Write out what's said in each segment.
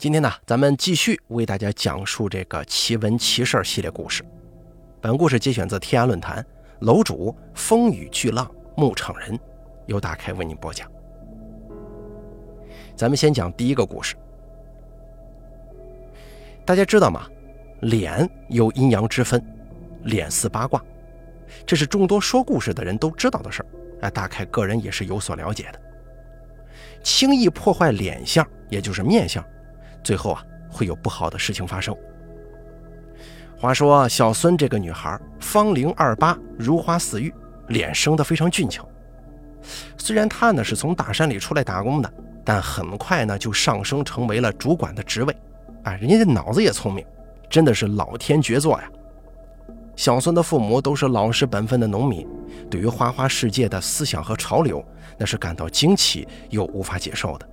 今天呢，咱们继续为大家讲述这个奇闻奇事系列故事。本故事节选自天涯论坛，楼主风雨巨浪牧场人由大开为您播讲。咱们先讲第一个故事。大家知道吗？脸有阴阳之分，脸似八卦，这是众多说故事的人都知道的事儿。哎，大开个人也是有所了解的。轻易破坏脸相，也就是面相。最后啊，会有不好的事情发生。话说小孙这个女孩，芳龄二八，如花似玉，脸生得非常俊俏。虽然她呢是从大山里出来打工的，但很快呢就上升成为了主管的职位。哎，人家这脑子也聪明，真的是老天绝作呀！小孙的父母都是老实本分的农民，对于花花世界的思想和潮流，那是感到惊奇又无法接受的。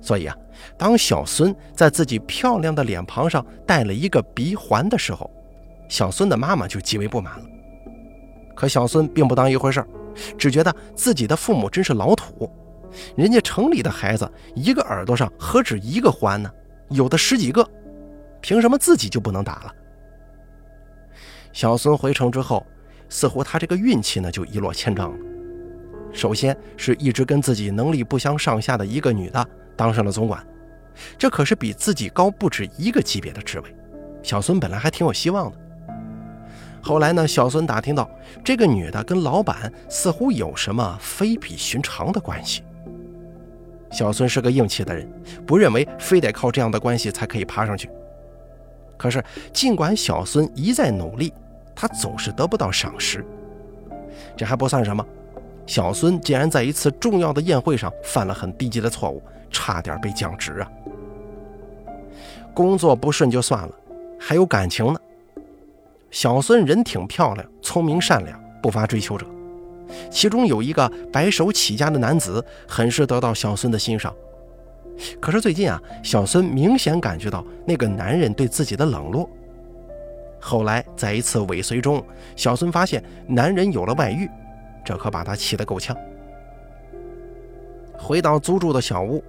所以啊，当小孙在自己漂亮的脸庞上戴了一个鼻环的时候，小孙的妈妈就极为不满了。可小孙并不当一回事儿只觉得自己的父母真是老土。人家城里的孩子一个耳朵上何止一个环呢？有的十几个，凭什么自己就不能打了？小孙回城之后，似乎他这个运气呢就一落千丈了。首先是一直跟自己能力不相上下的一个女的。当上了总管，这可是比自己高不止一个级别的职位。小孙本来还挺有希望的。后来呢，小孙打听到这个女的跟老板似乎有什么非比寻常的关系。小孙是个硬气的人，不认为非得靠这样的关系才可以爬上去。可是，尽管小孙一再努力，他总是得不到赏识。这还不算什么，小孙竟然在一次重要的宴会上犯了很低级的错误。差点被降职啊！工作不顺就算了，还有感情呢。小孙人挺漂亮，聪明善良，不乏追求者。其中有一个白手起家的男子，很是得到小孙的欣赏。可是最近啊，小孙明显感觉到那个男人对自己的冷落。后来在一次尾随中，小孙发现男人有了外遇，这可把他气得够呛。回到租住的小屋。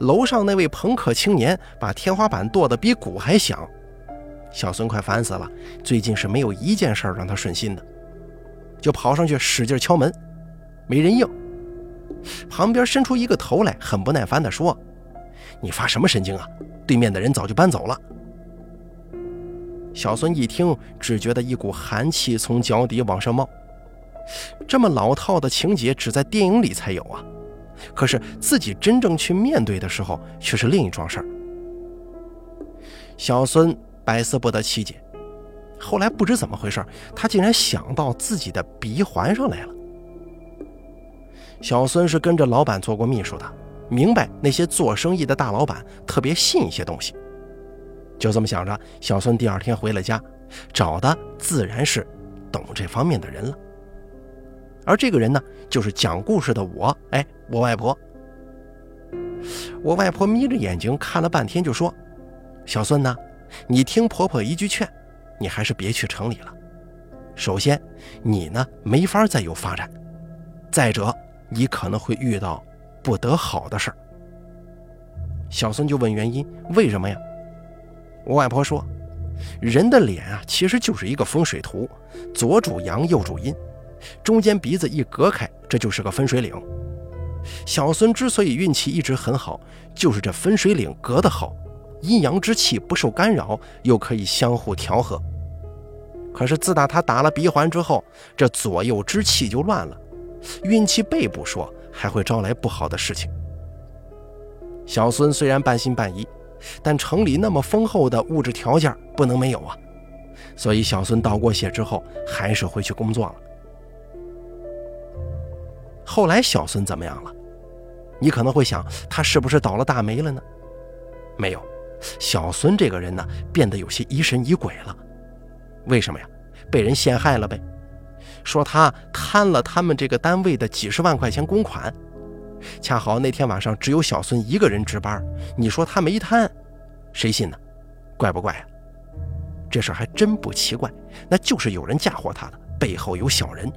楼上那位朋克青年把天花板跺得比鼓还响，小孙快烦死了。最近是没有一件事儿让他顺心的，就跑上去使劲敲门，没人应。旁边伸出一个头来，很不耐烦地说：“你发什么神经啊？对面的人早就搬走了。”小孙一听，只觉得一股寒气从脚底往上冒。这么老套的情节，只在电影里才有啊。可是自己真正去面对的时候，却是另一桩事儿。小孙百思不得其解，后来不知怎么回事，他竟然想到自己的鼻环上来了。小孙是跟着老板做过秘书的，明白那些做生意的大老板特别信一些东西。就这么想着，小孙第二天回了家，找的自然是懂这方面的人了。而这个人呢，就是讲故事的我，哎，我外婆。我外婆眯着眼睛看了半天，就说：“小孙呢，你听婆婆一句劝，你还是别去城里了。首先，你呢没法再有发展；再者，你可能会遇到不得好的事儿。”小孙就问原因，为什么呀？我外婆说：“人的脸啊，其实就是一个风水图，左主阳，右主阴。”中间鼻子一隔开，这就是个分水岭。小孙之所以运气一直很好，就是这分水岭隔得好，阴阳之气不受干扰，又可以相互调和。可是自打他打了鼻环之后，这左右之气就乱了，运气背不说，还会招来不好的事情。小孙虽然半信半疑，但城里那么丰厚的物质条件不能没有啊，所以小孙道过谢之后，还是回去工作了。后来小孙怎么样了？你可能会想，他是不是倒了大霉了呢？没有，小孙这个人呢，变得有些疑神疑鬼了。为什么呀？被人陷害了呗。说他贪了他们这个单位的几十万块钱公款，恰好那天晚上只有小孙一个人值班。你说他没贪，谁信呢？怪不怪啊？这事还真不奇怪，那就是有人嫁祸他的，背后有小人。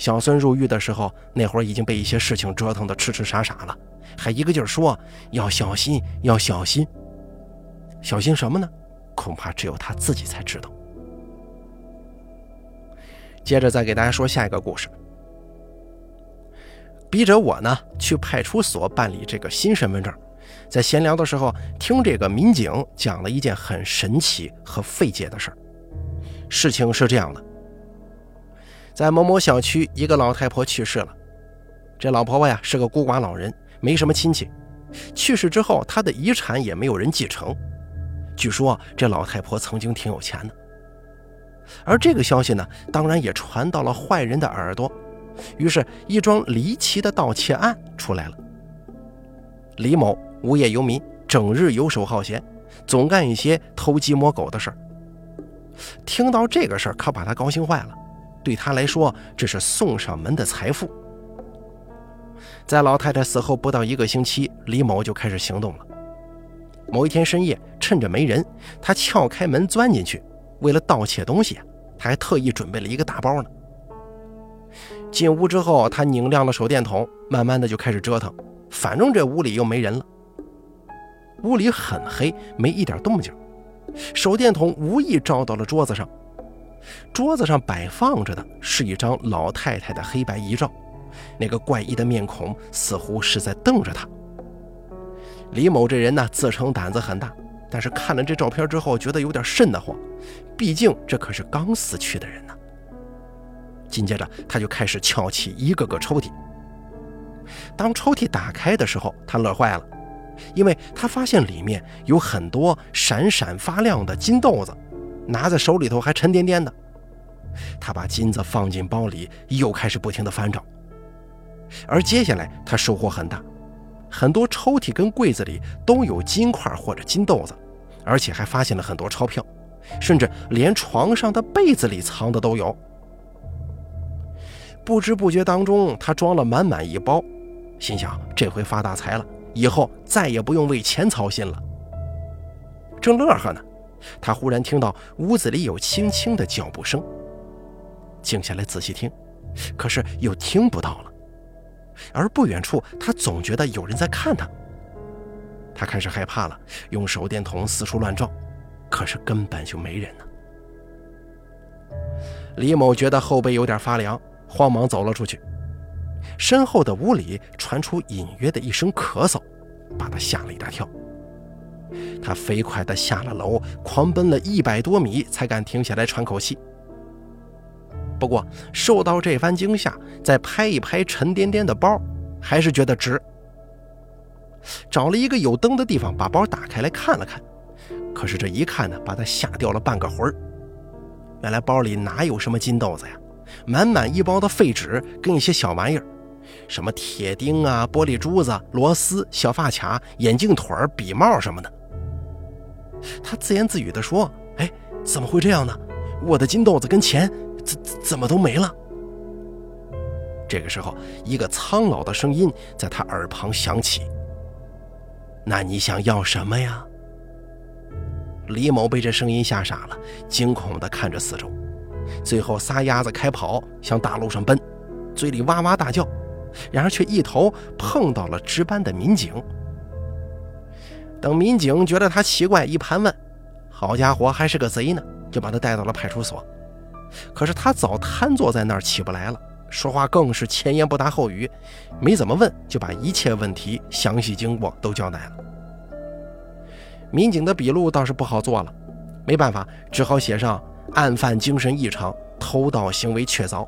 小孙入狱的时候，那会儿已经被一些事情折腾得痴痴傻傻了，还一个劲儿说要小心，要小心。小心什么呢？恐怕只有他自己才知道。接着再给大家说下一个故事。逼着我呢去派出所办理这个新身份证，在闲聊的时候，听这个民警讲了一件很神奇和费解的事儿。事情是这样的。在某某小区，一个老太婆去世了。这老婆婆呀是个孤寡老人，没什么亲戚。去世之后，她的遗产也没有人继承。据说这老太婆曾经挺有钱的。而这个消息呢，当然也传到了坏人的耳朵。于是，一桩离奇的盗窃案出来了。李某无业游民，整日游手好闲，总干一些偷鸡摸狗的事儿。听到这个事儿，可把他高兴坏了。对他来说，这是送上门的财富。在老太太死后不到一个星期，李某就开始行动了。某一天深夜，趁着没人，他撬开门钻进去，为了盗窃东西，他还特意准备了一个大包呢。进屋之后，他拧亮了手电筒，慢慢的就开始折腾，反正这屋里又没人了。屋里很黑，没一点动静，手电筒无意照到了桌子上。桌子上摆放着的是一张老太太的黑白遗照，那个怪异的面孔似乎是在瞪着他。李某这人呢，自称胆子很大，但是看了这照片之后，觉得有点瘆得慌，毕竟这可是刚死去的人呢。紧接着，他就开始撬起一个个抽屉。当抽屉打开的时候，他乐坏了，因为他发现里面有很多闪闪发亮的金豆子。拿在手里头还沉甸甸的，他把金子放进包里，又开始不停地翻找。而接下来他收获很大，很多抽屉跟柜子里都有金块或者金豆子，而且还发现了很多钞票，甚至连床上的被子里藏的都有。不知不觉当中，他装了满满一包，心想这回发大财了，以后再也不用为钱操心了。正乐呵呢。他忽然听到屋子里有轻轻的脚步声，静下来仔细听，可是又听不到了。而不远处，他总觉得有人在看他。他开始害怕了，用手电筒四处乱照，可是根本就没人呢。李某觉得后背有点发凉，慌忙走了出去。身后的屋里传出隐约的一声咳嗽，把他吓了一大跳。他飞快地下了楼，狂奔了一百多米，才敢停下来喘口气。不过，受到这番惊吓，再拍一拍沉甸甸的包，还是觉得值。找了一个有灯的地方，把包打开来看了看。可是这一看呢，把他吓掉了半个魂儿。原来包里哪有什么金豆子呀？满满一包的废纸跟一些小玩意儿，什么铁钉啊、玻璃珠子、螺丝、小发卡、眼镜腿、笔帽什么的。他自言自语地说：“哎，怎么会这样呢？我的金豆子跟钱怎怎么都没了？”这个时候，一个苍老的声音在他耳旁响起：“那你想要什么呀？”李某被这声音吓傻了，惊恐地看着四周，最后撒丫子开跑，向大路上奔，嘴里哇哇大叫，然而却一头碰到了值班的民警。等民警觉得他奇怪，一盘问，好家伙，还是个贼呢，就把他带到了派出所。可是他早瘫坐在那儿起不来了，说话更是前言不搭后语，没怎么问，就把一切问题详细经过都交代了。民警的笔录倒是不好做了，没办法，只好写上案犯精神异常，偷盗行为确凿。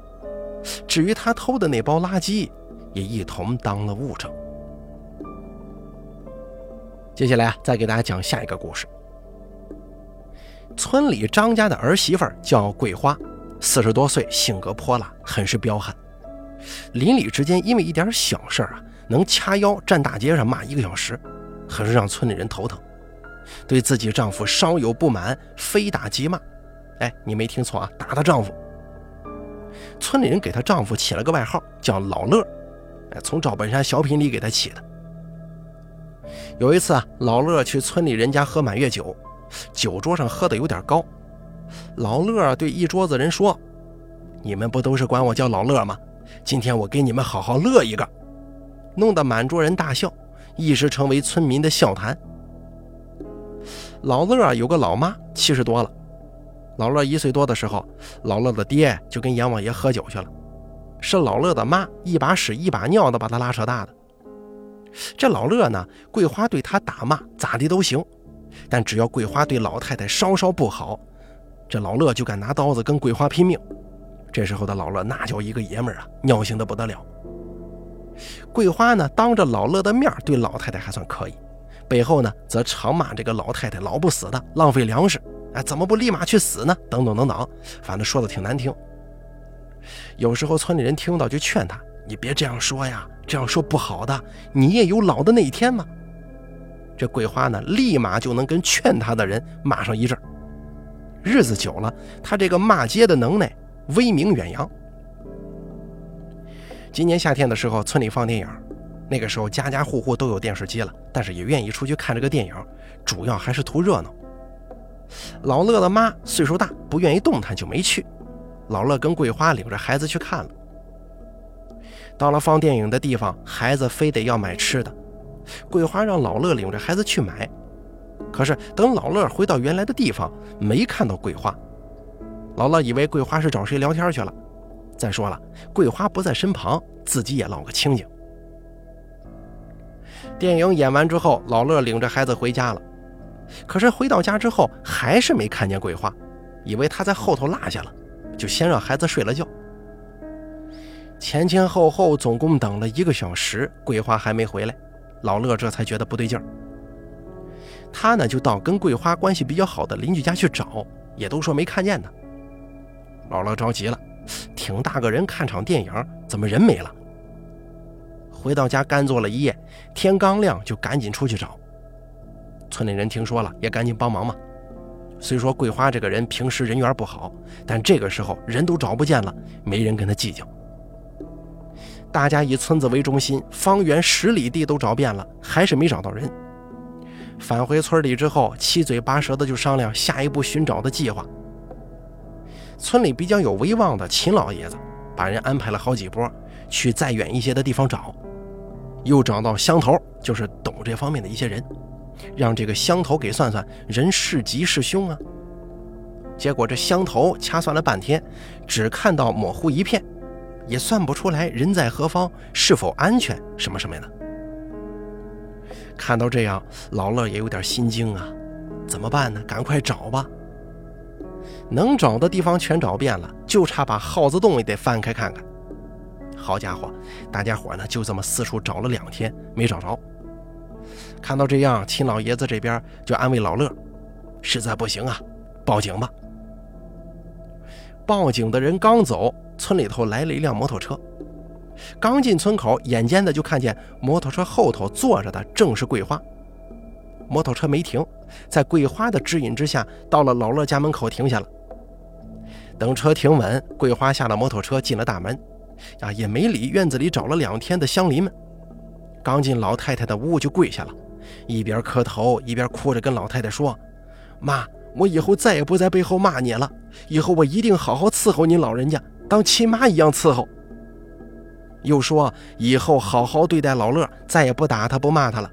至于他偷的那包垃圾，也一同当了物证。接下来啊，再给大家讲下一个故事。村里张家的儿媳妇叫桂花，四十多岁，性格泼辣，很是彪悍。邻里之间因为一点小事啊，能掐腰站大街上骂一个小时，很是让村里人头疼。对自己丈夫稍有不满，非打即骂。哎，你没听错啊，打她丈夫。村里人给她丈夫起了个外号，叫老乐，哎，从赵本山小品里给他起的。有一次啊，老乐去村里人家喝满月酒，酒桌上喝的有点高。老乐对一桌子人说：“你们不都是管我叫老乐吗？今天我给你们好好乐一个，弄得满桌人大笑，一时成为村民的笑谈。老乐有个老妈，七十多了。老乐一岁多的时候，老乐的爹就跟阎王爷喝酒去了，是老乐的妈一把屎一把尿的把他拉扯大的。这老乐呢，桂花对他打骂咋地都行，但只要桂花对老太太稍稍不好，这老乐就敢拿刀子跟桂花拼命。这时候的老乐那叫一个爷们儿啊，尿性的不得了。桂花呢，当着老乐的面对老太太还算可以，背后呢则常骂这个老太太老不死的，浪费粮食，哎，怎么不立马去死呢？等等等等，反正说的挺难听。有时候村里人听到就劝他：“你别这样说呀，这样说不好的，你也有老的那一天嘛。”这桂花呢，立马就能跟劝他的人骂上一阵日子久了，他这个骂街的能耐。威名远扬。今年夏天的时候，村里放电影，那个时候家家户户都有电视机了，但是也愿意出去看这个电影，主要还是图热闹。老乐的妈岁数大，不愿意动弹，就没去。老乐跟桂花领着孩子去看了。到了放电影的地方，孩子非得要买吃的，桂花让老乐领着孩子去买。可是等老乐回到原来的地方，没看到桂花。老乐以为桂花是找谁聊天去了。再说了，桂花不在身旁，自己也落个清净。电影演完之后，老乐领着孩子回家了。可是回到家之后，还是没看见桂花，以为她在后头落下了，就先让孩子睡了觉。前前后后总共等了一个小时，桂花还没回来，老乐这才觉得不对劲儿。他呢就到跟桂花关系比较好的邻居家去找，也都说没看见呢。老乐着急了，挺大个人看场电影，怎么人没了？回到家干坐了一夜，天刚亮就赶紧出去找。村里人听说了，也赶紧帮忙嘛。虽说桂花这个人平时人缘不好，但这个时候人都找不见了，没人跟他计较。大家以村子为中心，方圆十里地都找遍了，还是没找到人。返回村里之后，七嘴八舌的就商量下一步寻找的计划。村里比较有威望的秦老爷子，把人安排了好几波，去再远一些的地方找，又找到乡头，就是懂这方面的一些人，让这个乡头给算算人是吉是凶啊。结果这乡头掐算了半天，只看到模糊一片，也算不出来人在何方，是否安全，什么什么的。看到这样，老乐也有点心惊啊，怎么办呢？赶快找吧。能找的地方全找遍了，就差把耗子洞也得翻开看看。好家伙，大家伙呢就这么四处找了两天，没找着。看到这样，秦老爷子这边就安慰老乐：“实在不行啊，报警吧。”报警的人刚走，村里头来了一辆摩托车。刚进村口，眼尖的就看见摩托车后头坐着的正是桂花。摩托车没停，在桂花的指引之下，到了老乐家门口停下了。等车停稳，桂花下了摩托车，进了大门，啊，也没理院子里找了两天的乡邻们。刚进老太太的屋就跪下了，一边磕头一边哭着跟老太太说：“妈，我以后再也不在背后骂你了，以后我一定好好伺候您老人家，当亲妈一样伺候。”又说以后好好对待老乐，再也不打他不骂他了。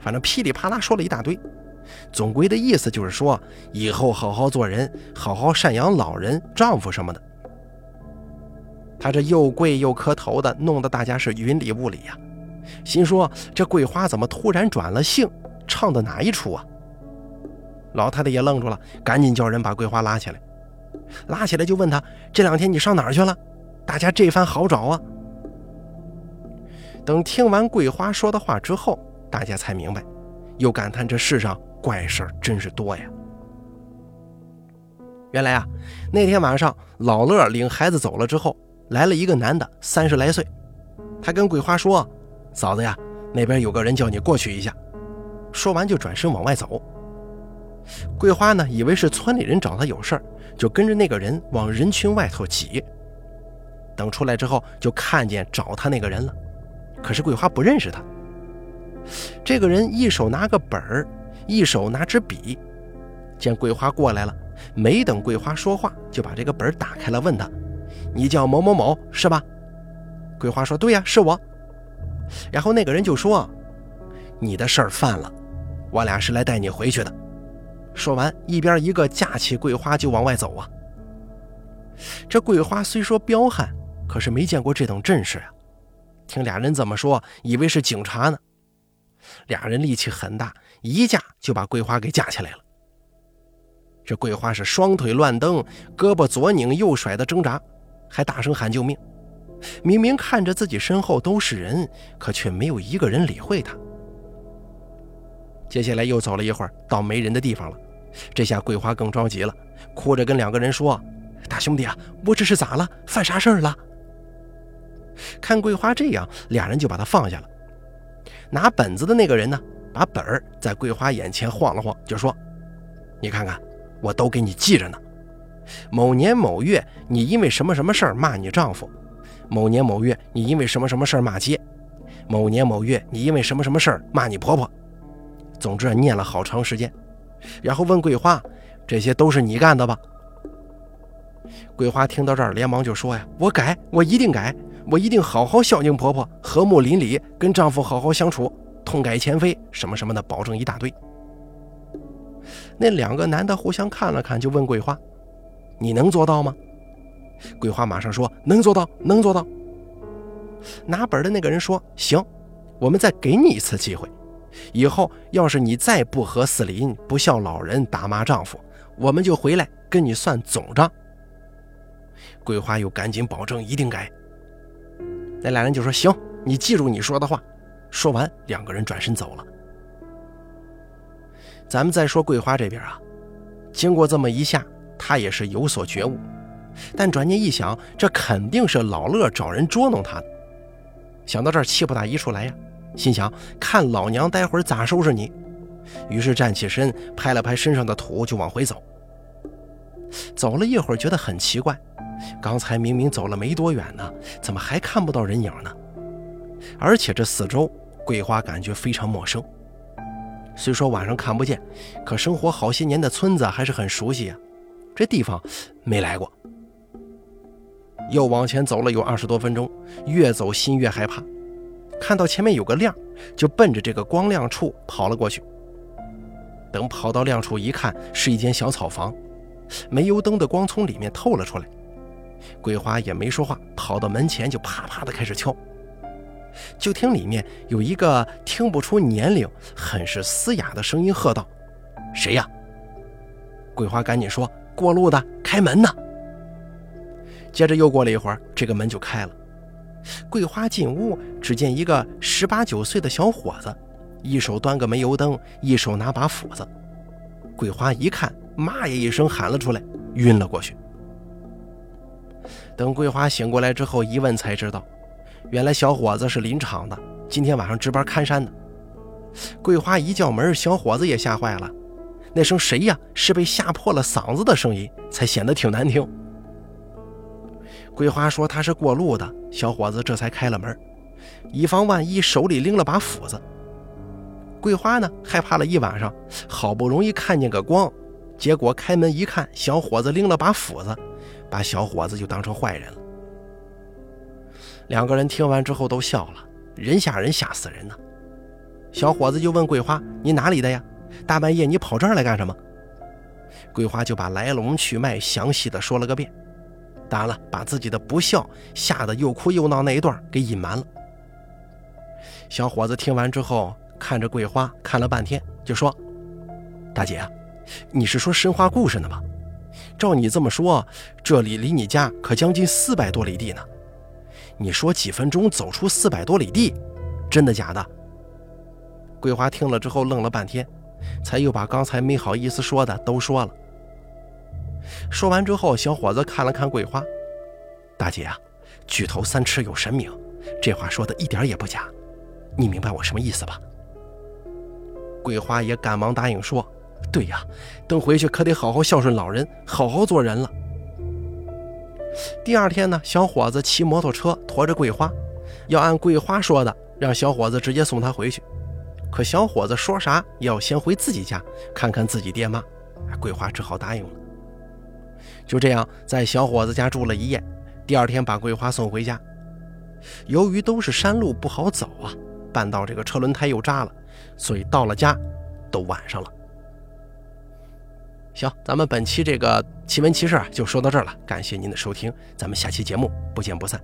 反正噼里啪啦说了一大堆。总归的意思就是说，以后好好做人，好好赡养老人、丈夫什么的。他这又跪又磕头的，弄得大家是云里雾里呀。心说这桂花怎么突然转了性，唱的哪一出啊？老太太也愣住了，赶紧叫人把桂花拉起来。拉起来就问他：这两天你上哪儿去了？大家这番好找啊。等听完桂花说的话之后，大家才明白，又感叹这世上。怪事儿真是多呀！原来啊，那天晚上老乐领孩子走了之后，来了一个男的，三十来岁。他跟桂花说：“嫂子呀，那边有个人叫你过去一下。”说完就转身往外走。桂花呢，以为是村里人找他有事儿，就跟着那个人往人群外头挤。等出来之后，就看见找他那个人了。可是桂花不认识他。这个人一手拿个本儿。一手拿支笔，见桂花过来了，没等桂花说话，就把这个本儿打开了，问他：“你叫某某某是吧？”桂花说：“对呀，是我。”然后那个人就说：“你的事儿犯了，我俩是来带你回去的。”说完，一边一个架起桂花就往外走啊。这桂花虽说彪悍，可是没见过这等阵势啊。听俩人这么说，以为是警察呢。俩人力气很大，一架就把桂花给架起来了。这桂花是双腿乱蹬，胳膊左拧右甩的挣扎，还大声喊救命。明明看着自己身后都是人，可却没有一个人理会他。接下来又走了一会儿，到没人的地方了。这下桂花更着急了，哭着跟两个人说：“大兄弟啊，我这是咋了？犯啥事儿了？”看桂花这样，俩人就把他放下了。拿本子的那个人呢，把本儿在桂花眼前晃了晃，就说：“你看看，我都给你记着呢。某年某月，你因为什么什么事儿骂你丈夫；某年某月，你因为什么什么事儿骂街；某年某月，你因为什么什么事儿骂你婆婆。总之，念了好长时间，然后问桂花：这些都是你干的吧？桂花听到这儿，连忙就说：“呀，我改，我一定改。”我一定好好孝敬婆婆，和睦邻里，跟丈夫好好相处，痛改前非，什么什么的，保证一大堆。那两个男的互相看了看，就问桂花：“你能做到吗？”桂花马上说：“能做到，能做到。”拿本的那个人说：“行，我们再给你一次机会，以后要是你再不和四邻，不孝老人，打骂丈夫，我们就回来跟你算总账。”桂花又赶紧保证一定改。那俩人就说：“行，你记住你说的话。”说完，两个人转身走了。咱们再说桂花这边啊，经过这么一下，他也是有所觉悟，但转念一想，这肯定是老乐找人捉弄他的。想到这儿，气不打一处来呀，心想：看老娘待会儿咋收拾你！于是站起身，拍了拍身上的土，就往回走。走了一会儿，觉得很奇怪。刚才明明走了没多远呢，怎么还看不到人影呢？而且这四周桂花感觉非常陌生。虽说晚上看不见，可生活好些年的村子还是很熟悉啊。这地方没来过。又往前走了有二十多分钟，越走心越害怕。看到前面有个亮，就奔着这个光亮处跑了过去。等跑到亮处一看，是一间小草房，煤油灯的光从里面透了出来。桂花也没说话，跑到门前就啪啪的开始敲。就听里面有一个听不出年龄、很是嘶哑的声音喝道：“谁呀？”桂花赶紧说：“过路的，开门呢。”接着又过了一会儿，这个门就开了。桂花进屋，只见一个十八九岁的小伙子，一手端个煤油灯，一手拿把斧子。桂花一看，妈呀一声喊了出来，晕了过去。等桂花醒过来之后，一问才知道，原来小伙子是林场的，今天晚上值班看山的。桂花一叫门，小伙子也吓坏了，那声“谁呀”是被吓破了嗓子的声音，才显得挺难听。桂花说他是过路的，小伙子这才开了门，以防万一，手里拎了把斧子。桂花呢，害怕了一晚上，好不容易看见个光，结果开门一看，小伙子拎了把斧子。把小伙子就当成坏人了。两个人听完之后都笑了，人吓人吓死人呢。小伙子就问桂花：“你哪里的呀？大半夜你跑这儿来干什么？”桂花就把来龙去脉详细的说了个遍，当然了，把自己的不孝吓得又哭又闹那一段给隐瞒了。小伙子听完之后，看着桂花看了半天，就说：“大姐，你是说神话故事呢吧？”照你这么说，这里离你家可将近四百多里地呢。你说几分钟走出四百多里地，真的假的？桂花听了之后愣了半天，才又把刚才没好意思说的都说了。说完之后，小伙子看了看桂花，大姐啊，举头三尺有神明，这话说的一点也不假，你明白我什么意思吧？桂花也赶忙答应说。对呀，等回去可得好好孝顺老人，好好做人了。第二天呢，小伙子骑摩托车驮着桂花，要按桂花说的，让小伙子直接送他回去。可小伙子说啥也要先回自己家看看自己爹妈，桂花只好答应了。就这样，在小伙子家住了一夜，第二天把桂花送回家。由于都是山路不好走啊，半道这个车轮胎又扎了，所以到了家都晚上了。行，咱们本期这个奇闻奇事啊，就说到这儿了。感谢您的收听，咱们下期节目不见不散。